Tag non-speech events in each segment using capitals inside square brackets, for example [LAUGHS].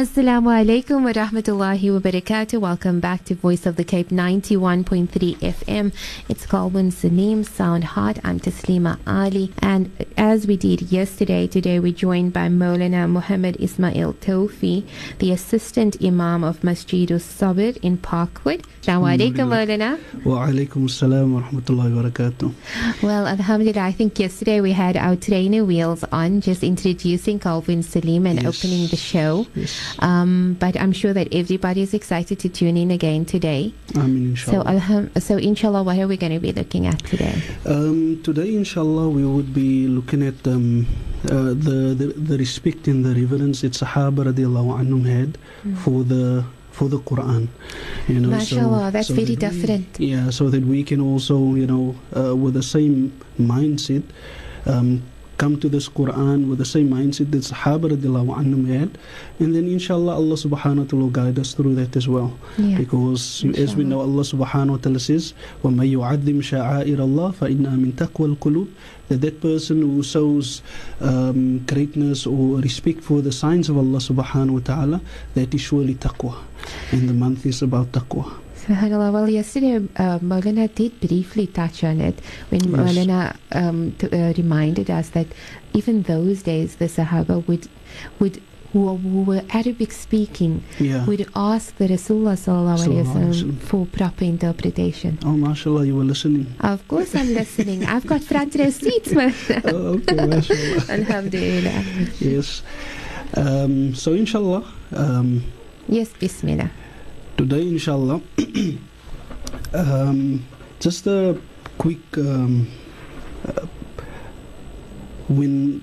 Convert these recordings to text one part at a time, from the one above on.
Assalamu alaikum wa rahmatullahi wa barakatuh. Welcome back to Voice of the Cape 91.3 FM. It's Qalbun Saleem, Sound Heart. I'm Taslima Ali. And as we did yesterday, today we're joined by Maulana Muhammad Ismail Tofie, the Assistant Imam of Masjid Sabir in Parkwood. Assalamu alaikum, Maulana. Wa alaikum assalam wa rahmatullahi wa barakatuh. Well, Alhamdulillah, I think yesterday we had our trainer wheels on, just introducing Qalbun Saleem and Yes. opening the show. Yes. Um, but I'm sure that everybody is excited to tune in again today. I mean, So, inshallah. alham- so inshallah, what are we going to be looking at today? Um, today, inshallah, we would be looking at um, uh, the, the the respect and the reverence that Sahaba radiallahu anhum had for the for the Quran. You know, so- Mashallah, that's so very that we- different. yeah, so that we can also, you know, uh, with the same mindset, um, come to this Quran with the same mindset that Sahaba radiallahu anhum had, and then inshallah Allah subhanahu wa ta'ala will guide us through that as well. Yeah. Because as we Inshallah. know, Allah subhanahu wa ta'ala says, وَمَن يُعَذِّمْ شَعَائِرَ اللَّهِ فَإِنَّهَا مِن تَقْوَى الْقُلُوبِ That that person who shows um, greatness or respect for the signs of Allah subhanahu wa ta'ala, that is surely taqwa. And the month is about taqwa. Subhanallah. Well, yesterday uh, did briefly touch on it when Yes. Um, t- uh, reminded us that even those days the Sahaba would would who, were- who were Arabic speaking Yeah. would ask the Rasulullah sallallahu alaihi Sallallahu alaihi wasallam wasallam. for proper interpretation. Oh, mashallah, you were listening. Of course, I'm listening. I've got front row seats, [LAUGHS] oh, okay, mashallah. [LAUGHS] Alhamdulillah. Yes. Um, so, inshallah, um, Yes, Bismillah. Today, inshallah, [CLEARS THROAT] um, just a quick. Um, uh, when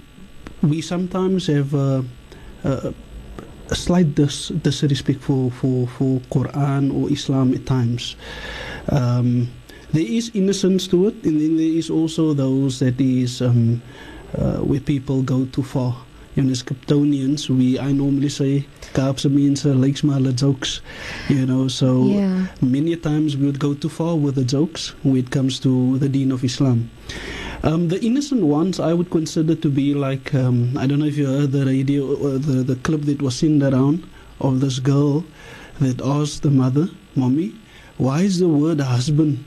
we sometimes have a, a, a slight dis- disrespect for, for, for Quran or Islam at times. Um, there is innocence to it, and then there is also those that is um, uh, where people go too far. You know, as Capetonians, we I normally say Kaapse mense likes hulle jokes. You know, so Yeah. many times we would go too far with the jokes when it comes to the deen of Islam. Um, the innocent ones I would consider to be like um, I don't know if you heard the radio or the the clip that was sent around of this girl that asked the mother, "Mommy, why is the word husband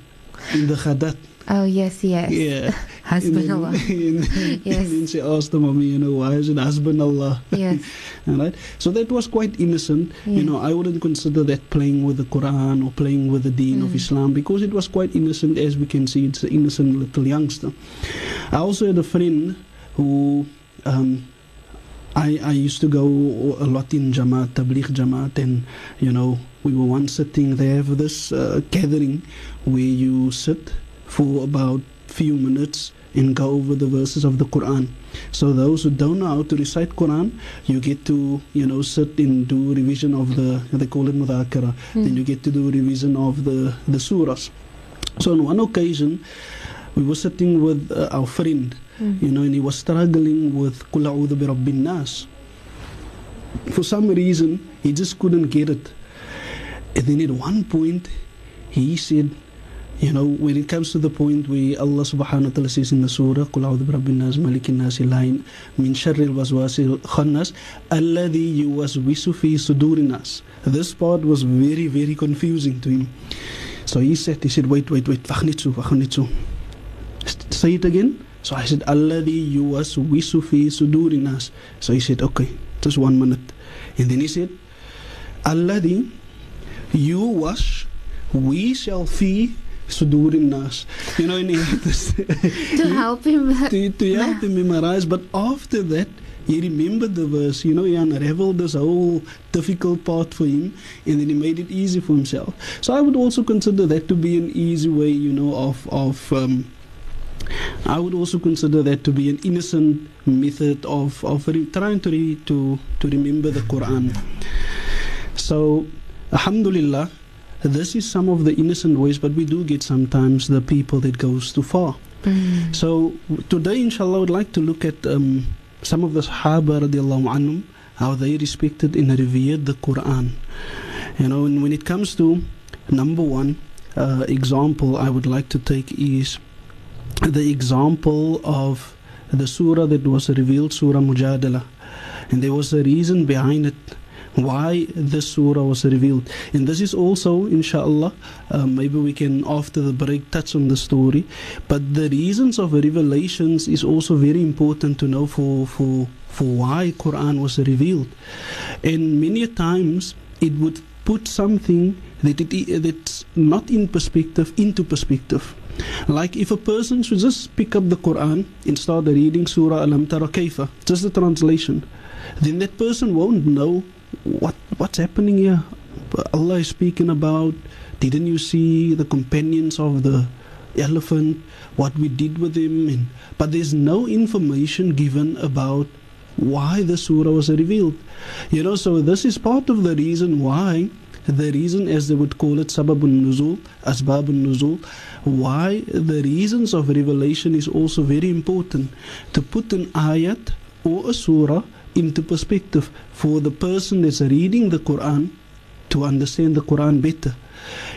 in the Ghadat?" Oh, yes, yes. Yeah, [LAUGHS] Husband And then- Allah. [LAUGHS] and then, [LAUGHS] Yes. and then she asked the mommy, you know, why is it husband Allah? Yes. All right. So that was quite innocent. Yeah. You know, I wouldn't consider that playing with the Quran or playing with the deen of Mm. Islam because it was quite innocent. As we can see, it's an innocent little youngster. I also had a friend who. Um, I, I used to go a lot in Jamaat, Tabligh Jamaat, and you know, we were once sitting, there for this uh, gathering where you sit for about few minutes and go over the verses of the Quran. So those who don't know how to recite Quran, you get to you know sit and do revision of the they call it mudhakara. Then you get to do revision of the the surahs. So on one occasion, we were sitting with uh, our friend, Mm. you know, and he was struggling with Qul a'udhu bi rabbin nas. For some reason, he just couldn't get it. And then at one point, he said, you know, when it comes to the point where Allah subhanahu wa ta'ala says in the surah, قُلْ أَعُوذُ بِرَبِّ النَّاسِ مَلِكِ النَّاسِ اللَّهِ مِنْ شَرِّ الْوَسْوَاسِ الْخَنَّاسِ الَّذِي يُوَسْوِسُ فِي صُدُورِ النَّاسِ This part was very, very confusing to him. So he said, he said, wait, wait, wait, wacht niet zo, wacht niet zo. S- Say it again. So I said, الَّذِي يُوَسْوِسُ فِي صُدُورِ النَّاسِ So he said, okay, just one minute. And then he said, الَّذِي you wash, we shall fee sudurin nas. You know, and he had this To help him. to, to help him memorize. But after that, he remembered the verse. You know, he unraveled this whole difficult part for him, and then he made it easy for himself. So I would also consider that to be an easy way, you know, of of. Um, I would also consider that to be an innocent method of, of re- trying to, re- to to remember the Quran. So, Alhamdulillah, this is some of the innocent ways, but we do get sometimes the people that goes too far. Mm. So today, inshallah, I would like to look at um, some of the Sahaba radiallahu anhum, how they respected and revered the Quran. You know, and when it comes to number one uh, example, I would like to take is the example of the surah that was revealed, Surah Mujadala. And there was a reason behind it why this surah was revealed. And this is also, inshallah, uh, maybe we can after the break touch on the story. But the reasons of revelations is also very important to know for, for, for why Quran was revealed. And many times it would put something that it, that's not in perspective into perspective. Like if a person should just pick up the Quran and start reading Surah Alam Tara Kaifa, just the translation, then that person won't know what what's happening here. Allah is speaking about. Didn't you see the companions of the elephant? What we did with him? And, but there's no information given about why the surah was revealed. You know, so this is part of the reason why the reason as they would call it sababun nuzul asbabun nuzul why the reasons of revelation is also very important to put an ayat or a surah into perspective for the person that's reading the Quran to understand the Quran better.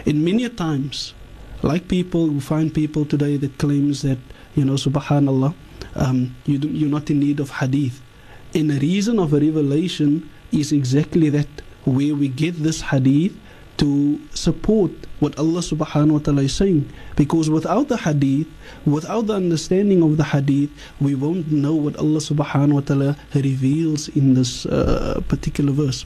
And many times, like people, we find people today that claims that, you know, subhanallah, um, you do, you're not in need of hadith. And the reason of a revelation is exactly that, where we get this hadith to support what Allah subhanahu wa ta'ala is saying. Because without the hadith, without the understanding of the hadith, we won't know what Allah subhanahu wa ta'ala reveals in this uh, particular verse.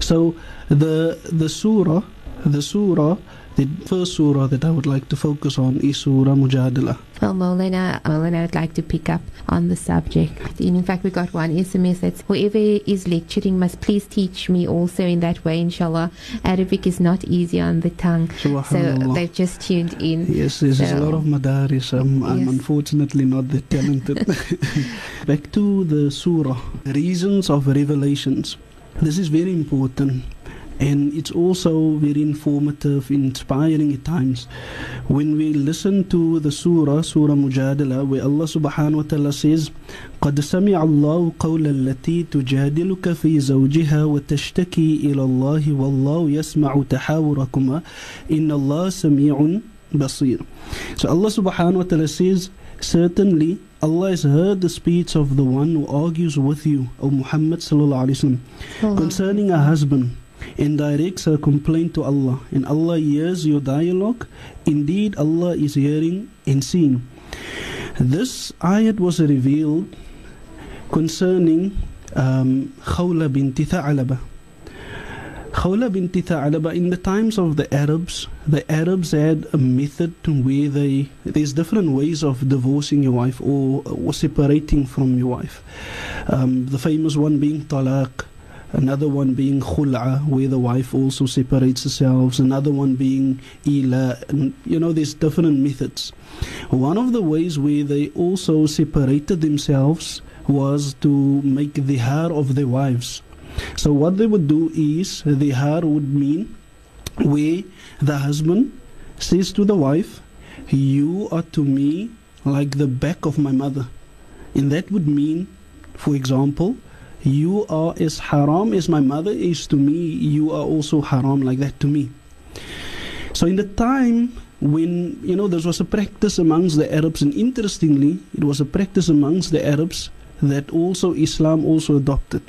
So the the surah, the surah the first surah that I would like to focus on is Surah Mujadala. Well, Maulana, Maulana, I'd like to pick up on the subject. In fact, we got one SMS that's whoever is lecturing must please teach me also in that way, inshallah. Arabic is not easy on the tongue. So they've just tuned in. Yes, there's a lot of madaris. I'm Yes. unfortunately not that talented. [LAUGHS] Back to the surah, reasons of revelations. This is very important and it's also very informative, inspiring at times. When we listen to the surah, Surah Mujadala, where Allah subhanahu wa ta'ala says, قد سمع الله قول التي تجادلك في زوجها وتشتكي إلى الله والله يسمع تحاوركما إن الله سميع بصير. So Allah subhanahu wa ta'ala says, Certainly Allah has heard the speech of the one who argues with you, O Muhammad sallallahu alaihi wasallam, concerning a husband and directs her complaint to Allah, and Allah hears your dialogue. Indeed, Allah is hearing and seeing. This ayat was revealed concerning um, Khawla binti Tha'alaba. Khawla binti Tha'alaba, in the times of the Arabs, the Arabs had a method where they, there's different ways of divorcing your wife or, or separating from your wife. Um, the famous one being talaq, another one being khul'a, where the wife also separates herself, another one being ila, and you know, there's different methods. One of the ways where they also separated themselves was to make dihar of their wives. So what they would do is dihar would mean where the husband says to the wife, You are to me like the back of my mother. And that would mean, for example, you are as haram as my mother is to me, you are also haram like that to me. So in the time when, you know, there was a practice amongst the Arabs, and interestingly, it was a practice amongst the Arabs that also Islam also adopted.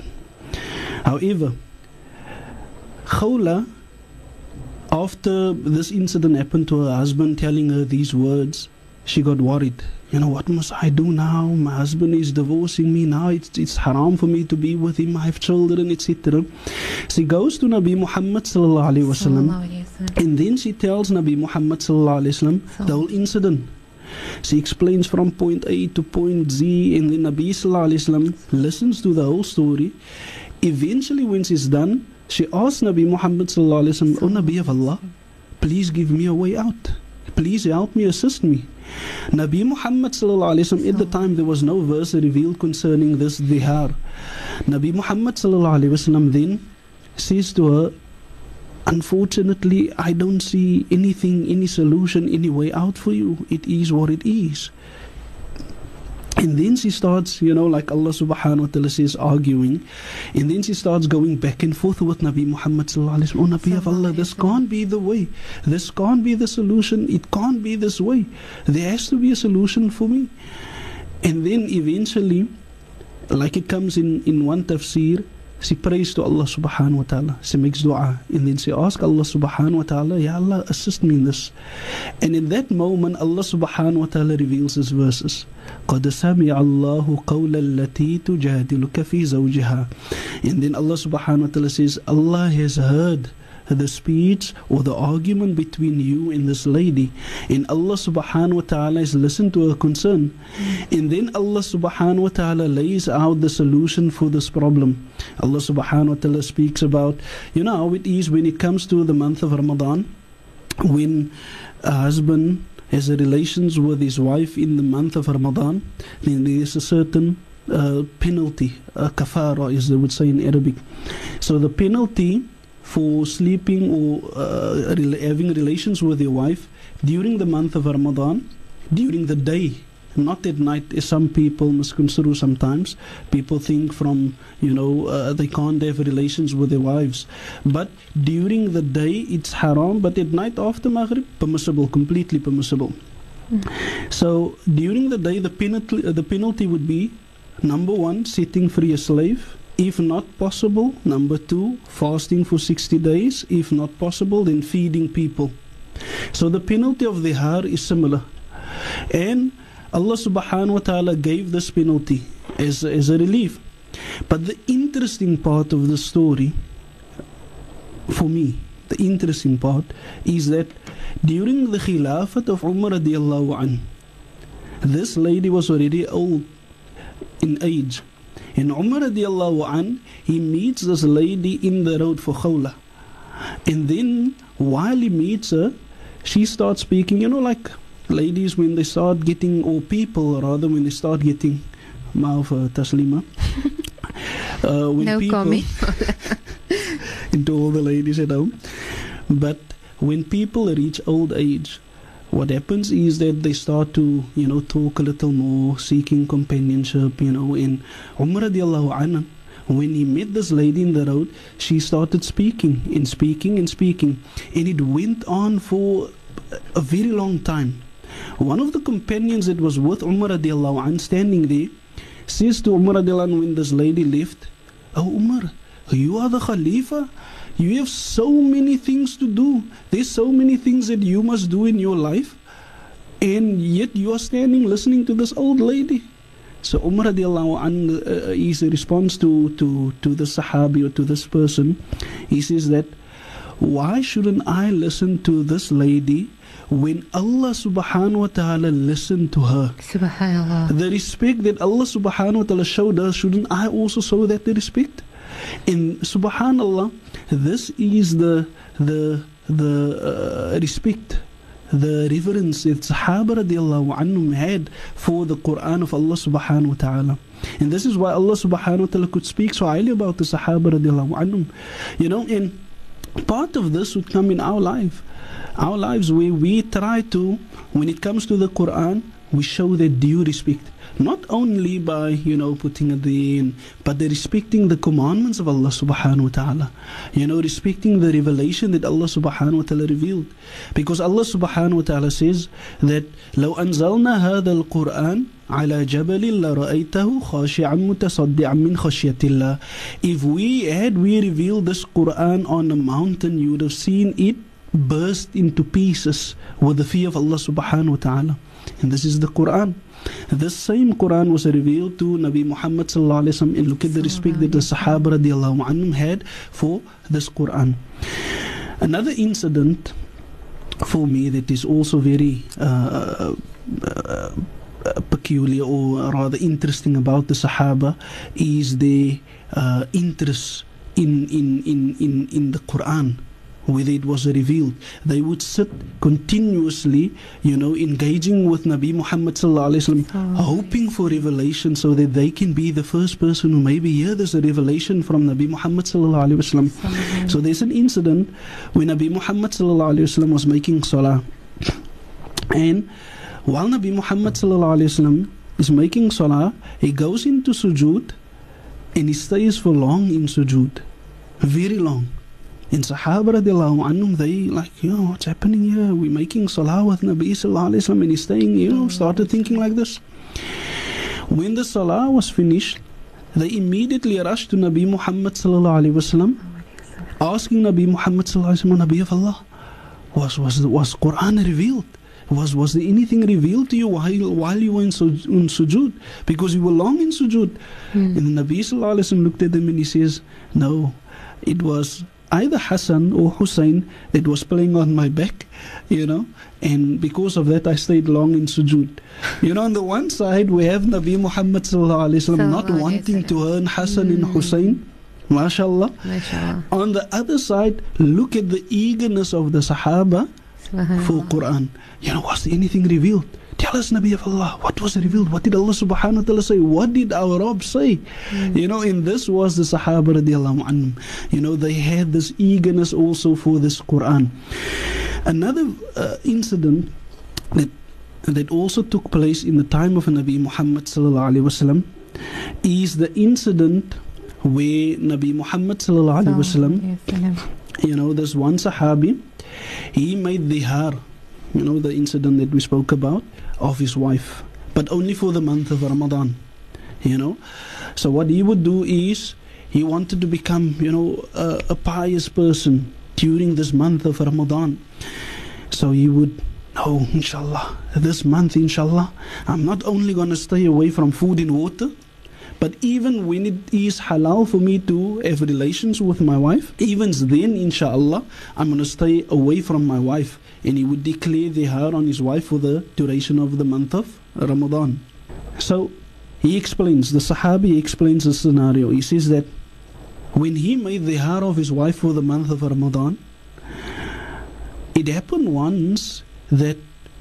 However, Khawla, after this incident happened to her husband telling her these words, she got worried. You know, what must I do now? My husband is divorcing me now. It's, it's haram for me to be with him. I have children, etc. She goes to Nabi Muhammad sallallahu alaihi wasallam, Sallallahu alayhi wa sallam. and then she tells Nabi Muhammad sallallahu alaihi wasallam the whole incident. She explains from point A to point Z, and then Nabi sallallahu alaihi wasallam listens to the whole story. Eventually, when she's done, she asks Nabi Muhammad sallallahu alaihi wasallam, "O Nabi of Allah, please give me a way out. Please help me, assist me." Nabi Muhammad sallallahu alaihi wasallam at the time there was no verse revealed concerning this dihar. Nabi Muhammad sallallahu alaihi wasallam then says to her, unfortunately, I don't see anything, any solution, any way out for you. It is what it is. And then she starts, you know, like Allah subhanahu wa ta'ala says, arguing. And then she starts going back and forth with Nabi Muhammad sallallahu alayhi wa sallam. Oh, Nabi of Allah, this can't be the way. This can't be the solution. It can't be this way. There has to be a solution for me. And then eventually, like it comes in, in one tafsir, she prays to Allah subhanahu wa ta'ala. She makes dua. And then she asks Allah subhanahu wa ta'ala, Ya Allah, assist me in this. And in that moment, Allah subhanahu wa ta'ala reveals his verses. قد سمع الله قول التي تجادلك في زوجها. And then Allah subhanahu wa ta'ala says, Allah has heard the speech or the argument between you and this lady. And Allah subhanahu wa ta'ala is listened to her concern. And then Allah subhanahu wa ta'ala lays out the solution for this problem. Allah subhanahu wa ta'ala speaks about, you know how it is when it comes to the month of Ramadan, when a husband has relations with his wife in the month of Ramadan, then there is a certain uh, penalty, a kafara, as they would say in Arabic. So the penalty for sleeping or uh, having relations with your wife during the month of Ramadan, during the day, not at night, as some people misconstrue sometimes. People think from, you know, uh, they can't have relations with their wives. But during the day, it's haram, but at night after Maghrib, permissible, completely permissible. Mm. So during the day, the penalty, the penalty would be number one, setting free a slave. If not possible, number two, fasting for 60 days. If not possible, then feeding people. So the penalty of dihar is similar. And Allah subhanahu wa ta'ala gave this penalty as, as a relief. But the interesting part of the story, for me, the interesting part is that during the Khilafat of Umar radiallahu an, this lady was already old in age. And Umar radiallahu an, he meets this lady in the road for Khawla. And then while he meets her, she starts speaking, you know, like ladies when they start getting, or people rather, when they start getting, mouth uh, taslima. [LAUGHS] uh, when no people, comment. [LAUGHS] into all the ladies at home. But when people reach old age, what happens is that they start to, you know, talk a little more, seeking companionship, you know. In Umar radiallahu when he met this lady in the road, she started speaking and speaking and speaking. And it went on for a very long time. One of the companions that was with Umar radiallahu anhu standing there says to Umar radiallahu anhu when this lady left, Oh Umar, you are the Khalifa. You have so many things to do. There's so many things that you must do in your life. And yet you are standing listening to this old lady. So Umar radiallahu anhu uh, is a response to, to, to the Sahabi or to this person. He says that, why shouldn't I listen to this lady when Allah subhanahu wa ta'ala listened to her. Subhanallah. The respect that Allah subhanahu wa ta'ala showed us, shouldn't I also show that the respect? And subhanallah, this is the the the uh, respect the reverence that Sahaba radiallahu anhum had for the Quran of Allah subhanahu wa ta'ala. And this is why Allah subhanahu wa ta'ala could speak so highly about the Sahaba radiallahu anhum. You know, and part of this would come in our life. Our lives where we try to, when it comes to the Quran, we show that due respect not only by you know putting it in but the respecting the commandments of Allah subhanahu wa ta'ala you know respecting the revelation that Allah subhanahu wa ta'ala revealed because Allah subhanahu wa ta'ala says that لو أنزلنا هذا القرآن على جبل لرأيته خاشعا متصدعا من خشية الله if we had we revealed this Quran on a mountain you would have seen it burst into pieces with the fear of Allah subhanahu wa ta'ala and this is the Quran. This same Quran was revealed to Nabi Muhammad sallallahu alaihi wasallam and look at the respect that the Sahaba anhum had for this Quran. Another incident for me that is also very uh, uh, peculiar or rather interesting about the Sahaba is their uh, interest in, in, in, in, in the Quran whether it was revealed. They would sit continuously, you know, engaging with Nabi Muhammad sallallahu alaihi wasallam, Oh. hoping for revelation so that they can be the first person who maybe hear this a revelation from Nabi Muhammad sallallahu alaihi wasallam. So there's an incident when Nabi Muhammad sallallahu alaihi wasallam was making salah, and while Nabi Muhammad sallallahu alaihi wasallam is making salah, he goes into sujood, and he stays for long in sujood, very long. And Sahaba anhum, they like, you know, what's happening here? We're making salah with Nabi sallallahu alayhi wasallam and he's staying, you know, started thinking like this. When the salah was finished, they immediately rushed to Nabi Muhammad sallallahu alayhi wasallam, asking Nabi Muhammad sallallahu alayhi wasallam, Nabi of Allah, was, was, was Quran revealed? Was, was there anything revealed to you while, while you were in, su- in sujood? Because you were long in sujood. Hmm. And the Nabi sallallahu alayhi wasallam looked at them and he says, No, it was either Hassan or Hussein that was playing on my back, you know, and because of that I stayed long in sujood. You know, on the one side we have Nabi Muhammad sallallahu alayhi wasallam not wanting to earn Hassan and Mm. Hussein, mashallah. MashaAllah. On the other side, look at the eagerness of the Sahaba for Quran. You know, was anything revealed? Tell us, Nabi of Allah, what was revealed? What did Allah subhanahu wa ta'ala say? What did our Rabb say? You know, and this was the Sahaba radiallahu anhum. You know, they had this eagerness also for this Quran. Another uh, incident that that also took place in the time of Nabi Muhammad sallallahu alaihi wasallam is the incident where Nabi Muhammad sallallahu alaihi wasallam you know, there's one Sahabi, he made dihar, you know, the incident that we spoke about, of his wife, but only for the month of Ramadan, you know. So what he would do is, he wanted to become, you know, a, a pious person during this month of Ramadan. So he would, oh, inshallah, this month, inshallah, I'm not only going to stay away from food and water, but even when it is halal for me to have relations with my wife, even then, inshallah, I'm going to stay away from my wife. And he would declare the dihar on his wife for the duration of the month of Ramadan. So he explains, the Sahabi explains the scenario. He says that when he made the dihar of his wife for the month of Ramadan, it happened once that,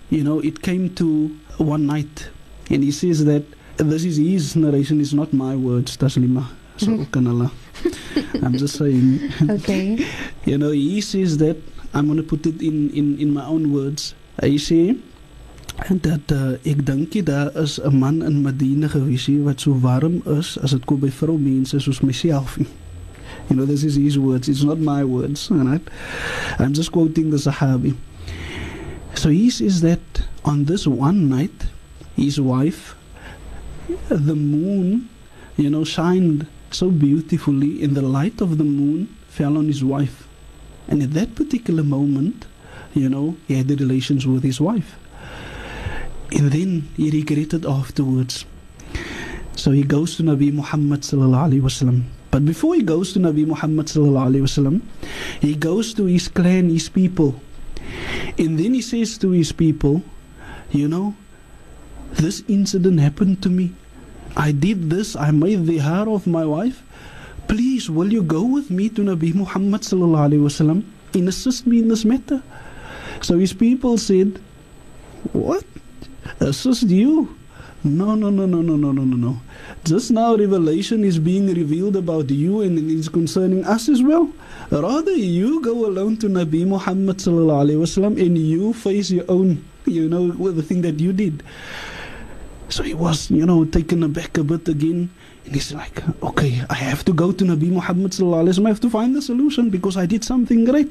you know, it came to one night. And he says that this is his narration, it's not my words, Taslima. So, [LAUGHS] I'm just saying, Okay. [LAUGHS] you know, he says that, I'm going to put it in, in, in my own words. Hy sê dat uh, ek dink daar is 'n man in Medina gewees wat so warm is as dit kom by vroumense soos myself. You know, this is his words. It's not my words. Right? I'm just quoting the Sahabi. So he says that on this one night, his wife, the moon, you know, shined so beautifully, and the light of the moon fell on his wife. And at that particular moment, you know, he had the relations with his wife. And then he regretted afterwards. So he goes to Nabi Muhammad. But before he goes to Nabi Muhammad he goes to his clan, his people, and then he says to his people, you know, this incident happened to me. I did this. I made dihar of my wife. Please, will you go with me to Nabi Muhammad wasallam and assist me in this matter? So his people said, "What? Assist you? No, no, no, no, no, no, no, no, no. Just now, revelation is being revealed about you, and it is concerning us as well. Rather, you go alone to Nabi Muhammad wasallam, and you face your own, you know, the thing that you did." So he was, you know, taken aback a bit again. And he's like, okay, I have to go to Nabi Muhammad sallallahu alaihi wasallam. I have to find the solution because I did something great.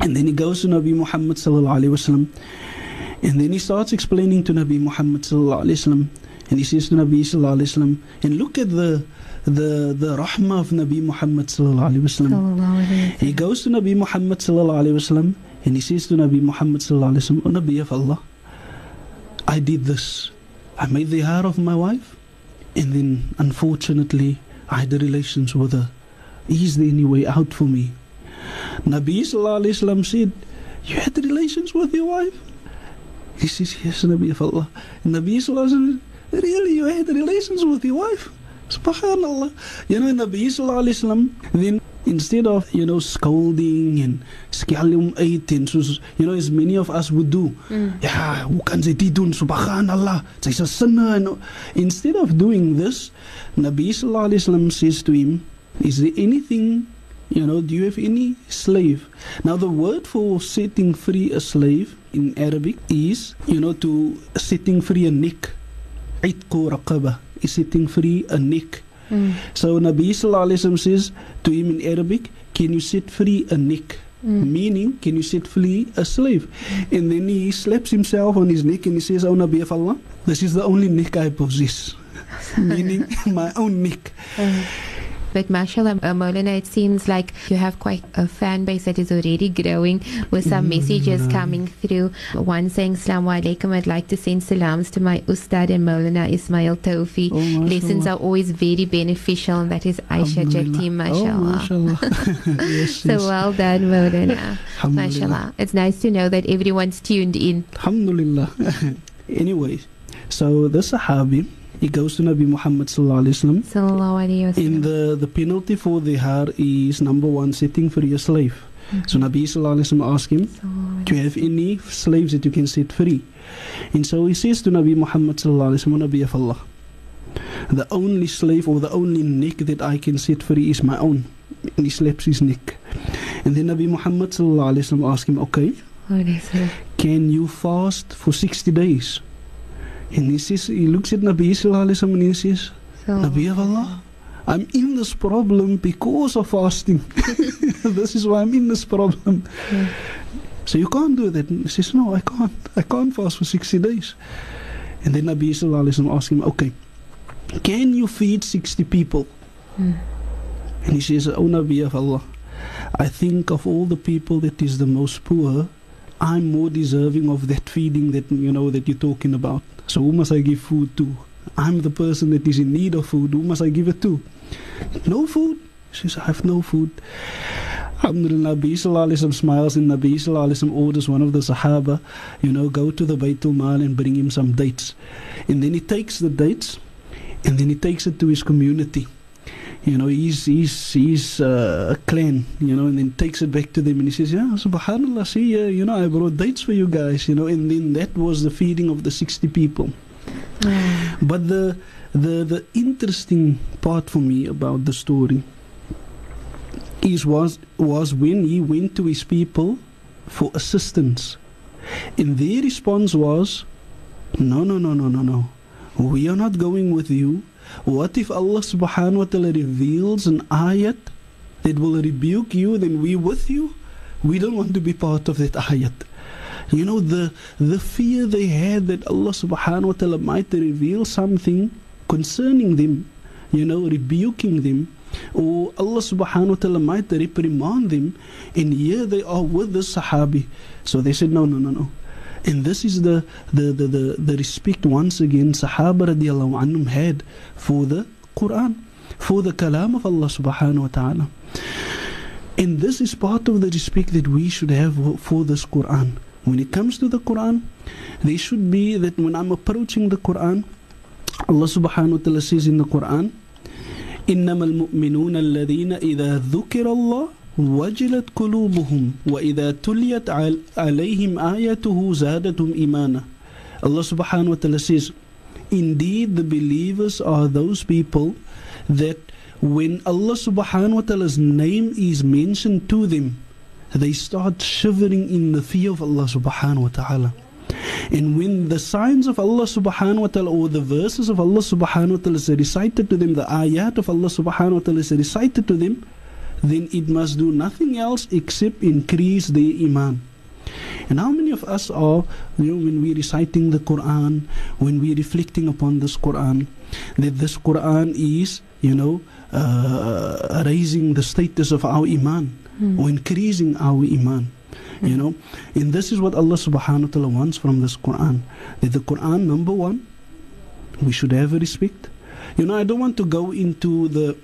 And then he goes to Nabi Muhammad sallallahu alaihi wasallam. And then he starts explaining to Nabi Muhammad sallallahu alaihi wasallam. And he says to Nabi sallallahu alaihi wasallam, and look at the the the rahmah of Nabi Muhammad sallallahu alaihi wasallam. He goes to Nabi Muhammad sallallahu alaihi wasallam and he says to Nabi Muhammad sallallahu alaihi wasallam, "O Nabi of Allah, I did this. I made dihar of my wife, and then unfortunately I had relations with her. Is there any way out for me?" Nabi wasallam said, "You had relations with your wife?" He says, "Yes, Nabi of Allah." Nabi sallallahu alaihi "Really, you had relations with your wife?" Subhanallah. You know, Nabi wasallam then instead of you know scolding and uit en soos you know as many of us would do. Mm. Ja hoe kan sy dit doen subhanallah sy se sinne en instead of doing this nabi sallallahu alaihi says to him is there anything you know do you have any slave? Now the word for setting free a slave in arabic is you know to setting free a neck. Is setting free a neck Mm. so Nabi Sallallahu says to him in Arabic, Can you set free a neck? Mm. Meaning, can you set free a slave? And then he slaps himself on his neck and he says, Oh Nabi of Allah, this is the only neck I possess. [LAUGHS] Meaning, [LAUGHS] my own neck. Uh, but mashallah, uh, Maulana, it seems like you have quite a fan base that is already growing with some messages coming through. One saying, Assalamu alaikum, I'd like to send salams to my Ustad and Maulana Ismail Tofie. Oh. Lessons are always very beneficial, and that is Aisha Alhamdulillah. Jatim, Oh, mashallah. mashallah. [LAUGHS] [LAUGHS] yes, so yes. well done, Maulana. Mashallah. It's nice to know that everyone's tuned in. Alhamdulillah. [LAUGHS] anyway, so the Sahabi, he goes to Nabi Muhammad Sallallahu Alaihi Wasallam Sallallahu alayhi wa In the, the penalty for dihar is number one, setting free a slave. So Nabi Sallallahu Alaihi Wasallam asked him, Do you have any slaves that you can set free? And so he says to Nabi Muhammad Sallallahu Alaihi Wasallam, Nabi of Allah, the only slave or the only neck that I can set free is my own. And he slaps his neck. And then Nabi Muhammad Sallallahu Alaihi Wasallam asked him, Okay, alayhi wa sallam. can you fast for 60 days? And he says, he looks at Nabi Sallallahu and he says, Nabi of Allah, I'm in this problem because of fasting. [LAUGHS] this is why I'm in this problem. Yeah. So you can't do that. And he says, No, I can't. I can't fast for 60 days. And then Nabi Sallallahu Wasallam him, Okay, can you feed 60 people? Mm. And he says, Oh Nabi of Allah, I think of all the people that is the most poor, I'm more deserving of that feeding that you know that you're talking about. So who must I give food to? I'm the person that is in need of food. Who must I give it to? No food. She says, I have no food. Alhamdulillah, Nabi Sallallahu smiles and Nabi Sallallahu orders one of the Sahaba, you know, go to the Baytul Mal and bring him some dates. And then he takes the dates and then he takes it to his community. You know, he's, he's, he's uh, a clan, you know, and then takes it back to them and he says, Yeah, subhanAllah, see, uh, you know, I brought dates for you guys, you know, and then that was the feeding of the 60 people. Ah, But the the the interesting part for me about the story is was was when he went to his people for assistance. And their response was, No, no, no, no, no, no. We are not going with you. What if Allah subhanahu wa ta'ala reveals an ayat that will rebuke you, then we with you? We don't want to be part of that ayat. You know, the the fear they had that Allah subhanahu wa ta'ala might reveal something concerning them, you know, rebuking them, or Allah subhanahu wa ta'ala might reprimand them, and here they are with the Sahabi. So they said, No, no, no, no. And this is the the, the, the, the respect once again Sahaba radiallahu anhum had for the Quran, for the kalam of Allah subhanahu wa ta'ala. And this is part of the respect that we should have for this Quran. When it comes to the Quran, there should be that when I'm approaching the Quran, Allah subhanahu wa ta'ala says in the Quran, إنما المؤمنون الذين إذا ذكر الله وجلت قلوبهم وإذا تليت عل- عليهم آياته زادتهم إيمانا Allah subhanahu wa ta'ala says Indeed the believers are those people that when Allah subhanahu wa ta'ala's name is mentioned to them they start shivering in the fear of Allah subhanahu wa ta'ala and when the signs of Allah subhanahu wa ta'ala or the verses of Allah subhanahu wa ta'ala is recited to them, the ayat of Allah subhanahu wa ta'ala is recited to them, then it must do nothing else except increase their iman. And how many of us are, you know, when we're reciting the Quran, when we're reflecting upon this Quran, that this Quran is, you know, uh, raising the status of our iman or increasing our iman. You know, and this is what Allah subhanahu wa ta'ala wants from this Quran. That the Quran, number one, we should have respect. You know, I don't want to go into the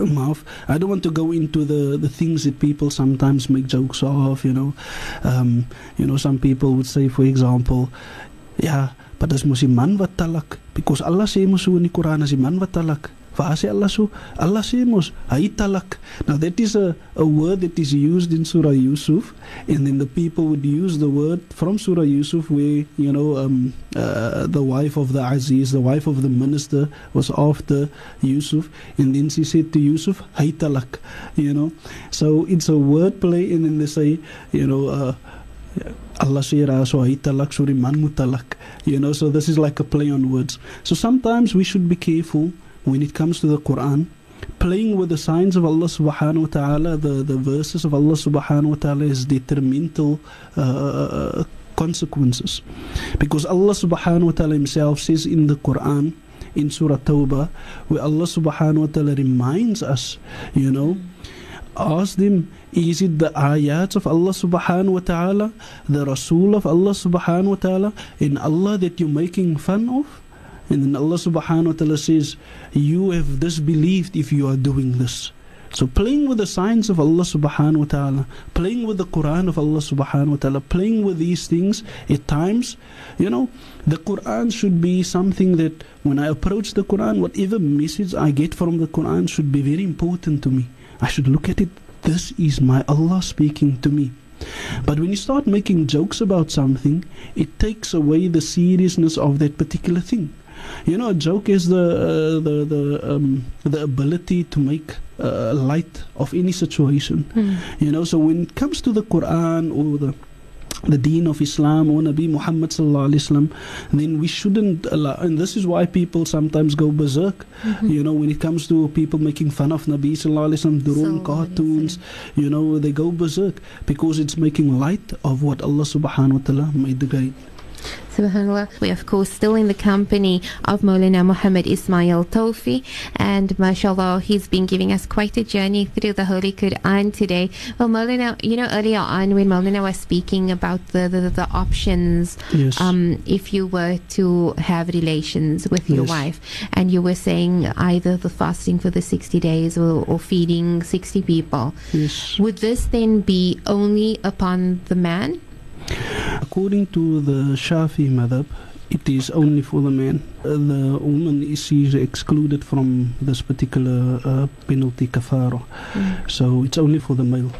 mouth. I don't want to go into the, the things that people sometimes make jokes of, you know. Um, you know, some people would say, for example, yeah, but as mos man wat talak because Allah sê mos in die as man wat talak Now that is a, a word that is used in Surah Yusuf and then the people would use the word from Surah Yusuf where you know um, uh, the wife of the Aziz, the wife of the minister was after Yusuf and then she said to Yusuf hy talak, you know. So it's a word play and then they say, you know, uh, Allah sira so talak mutalak you know. So this is like a play on words. So sometimes we should be careful when it comes to the Quran playing with the signs of Allah subhanahu wa ta'ala the, the verses of Allah subhanahu wa ta'ala is detrimental uh, consequences. Because Allah subhanahu wa ta'ala himself says in the Quran in Surah Tawbah where Allah subhanahu wa ta'ala reminds us you know ask them is it the ayats of Allah subhanahu wa ta'ala the Rasul of Allah subhanahu wa ta'ala in Allah that you're making fun of and then Allah subhanahu wa ta'ala says you have disbelieved if you are doing this so playing with the signs of Allah subhanahu wa ta'ala, playing with the Quran of Allah subhanahu wa ta'ala, playing with these things at times, you know, the Quran should be something that when I approach the Quran, whatever message I get from the Quran should be very important to me. I should look at it, this is my Allah speaking to me. But when you start making jokes about something, it takes away the seriousness of that particular thing. You know, a joke is the uh, the the um, the ability to make uh, light of any situation. Mm. You know, so when it comes to the Quran or the the deen of Islam or Nabi Muhammad sallallahu alaihi wasallam, then we shouldn't allow. And this is why people sometimes go berserk. Mhm. You know, when it comes to people making fun of Nabi sallallahu alaihi wasallam, their own cartoons, you know, they go berserk because it's making light of what Allah subhanahu wa taala made the great. Subhanallah. We're, of course, still in the company of Maulana Muhammad Ismail Tofie. And mashallah, he's been giving us quite a journey through the Holy Quran today. Well, Maulana, you know, earlier on when Maulana was speaking about the, the, the options, Yes. um, if you were to have relations with your Yes. wife, and you were saying either the fasting for the 60 days or, or feeding 60 people, yes. would this then be only upon the man? According to the Shafi madhab, it is only for the man. Uh, the woman is she's excluded from this particular uh, penalty kafara. So it's only for the male.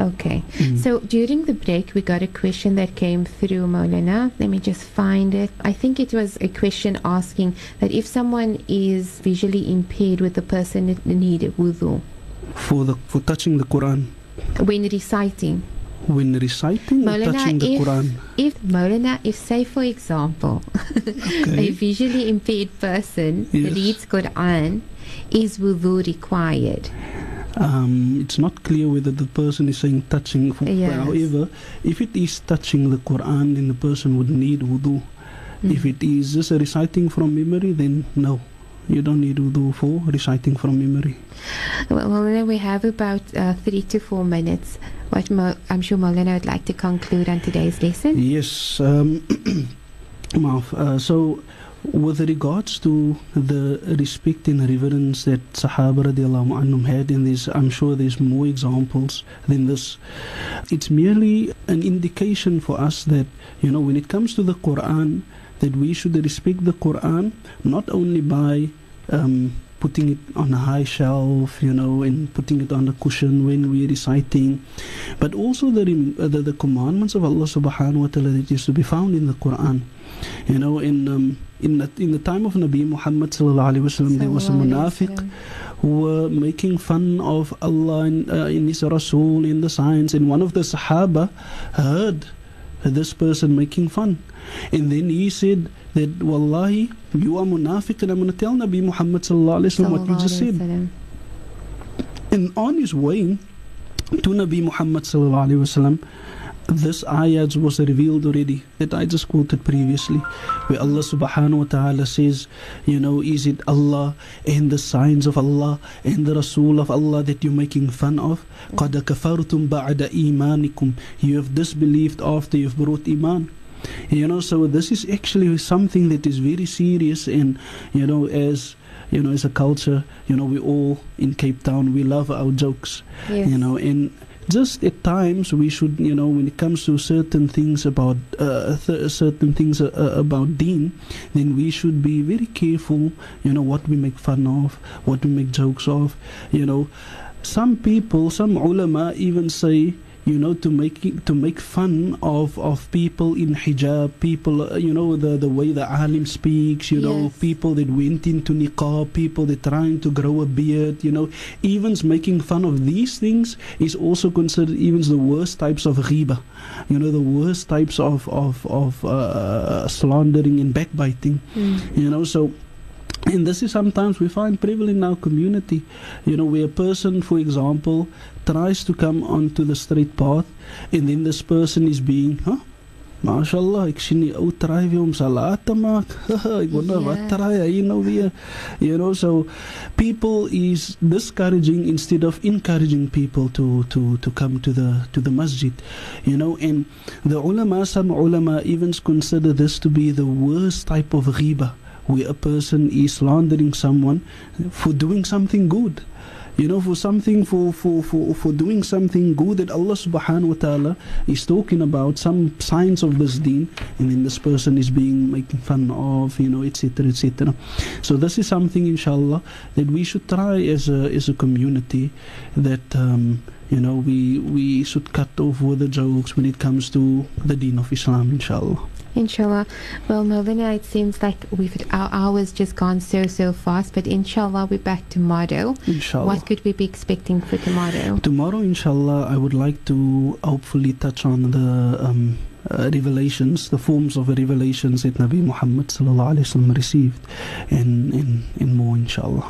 Okay. Mm. So during the break, we got a question that came through Maulana. Let me just find it. I think it was a question asking that if someone is visually impaired, would the person need wudu for the for touching the Quran when reciting? When reciting Maulana, touching the if- Quran. If Maulana, if say for example, [LAUGHS] a visually impaired person Yes. reads Quran, is wudu required? Um, it's not clear whether the person is saying touching. Yes. However, if it is touching the Quran, then the person would need wudu. If Mm. it is just reciting from memory, then no. You don't need wudu for reciting from memory. Well, Maulana, we have about uh, three to four minutes. What Mo- I'm sure Maulana would like to conclude on today's lesson. Yes. Um, [CLEARS THROAT] uh, so, with regards to the respect and reverence that Sahaba radiallahu anhum had, and there's, I'm sure there's more examples than this, it's merely an indication for us that, you know, when it comes to the Quran, that we should respect the Quran not only by um, putting it on a high shelf, you know, and putting it on a cushion when we're reciting, but also the, rem- uh, the the commandments of Allah Subhanahu wa Taala that is to be found in the Quran. You know, in um, in the, in the time of Nabi Muhammad sallallahu alaihi wasallam, there was a munafiq who were making fun of Allah and uh, in His Rasul in the signs, and one of the Sahaba heard this person making fun, and then he said that Wallahi, you are munafiq, and I'm going to tell Nabi Muhammad sallallahu alaihi wasallam what you just said. And on his way to Nabi Muhammad sallallahu alaihi wasallam, this ayat was revealed already that I just quoted previously, where Allah subhanahu wa taala says, you know, is it Allah and the signs of Allah and the Rasul of Allah that you're making fun of? قَدْ كَفَرْتُمْ بَعْدَ إِيمَانِكُمْ You have disbelieved after you've brought iman. You know, so this is actually something that is very serious, and you know, as you know, as a culture, you know, we all in Cape Town we love our jokes Yes. you know and just at times we should, you know, when it comes to certain things about uh, th- certain things uh, uh, about Deen, then we should be very careful, you know, what we make fun of, what we make jokes of, you know. Some people, some ulama even say, you know, to make to make fun of, of people in hijab, people, uh, you know, the, the way the alim speaks, you know, people that went into niqab, people that trying to grow a beard, you know, even making fun of these things is also considered even the worst types of riba, you know, the worst types of of of uh, slandering and backbiting, Mm. you know, so. And this is sometimes we find prevalent in our community, you know, where a person, for example, tries to come onto the straight path, and then this person is being, huh? Mashallah, ek sien die ou try weer om salat te maak. [LAUGHS] ek wonder wat Ja. try hy nou weer. You know, so people is discouraging instead of encouraging people to to to come to the to the masjid. You know, and the ulama, some ulama even consider this to be the worst type of ghiba, where a person is slandering someone for doing something good. You know, for something, for, for, for, for doing something good that Allah subhanahu wa ta'ala is talking about, some signs of this deen, and then this person is being making fun of, you know, etc., etc. So this is something, inshallah, that we should try as a, as a community that, um, you know, we, we should cut off with the jokes when it comes to the deen of Islam, inshallah. Inshallah. Well, Moulana, it seems like we've our hours just gone so so fast, but inshallah we're back tomorrow. Inshallah. What could we be expecting for tomorrow? Tomorrow, inshallah, I would like to hopefully touch on the um, uh, revelations, the forms of the revelations that Nabi Muhammad wasallam received, and, and, and more, inshallah.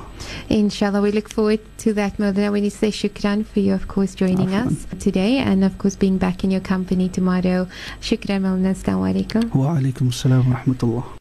Inshallah, we look forward to that, Moulana. When you say shukran for you, of course, joining Afwan. us today, and of course being back in your company tomorrow. Shukran, Moulana. Assalamu alaikum. Wa alaikum assalam wa rahmatullah.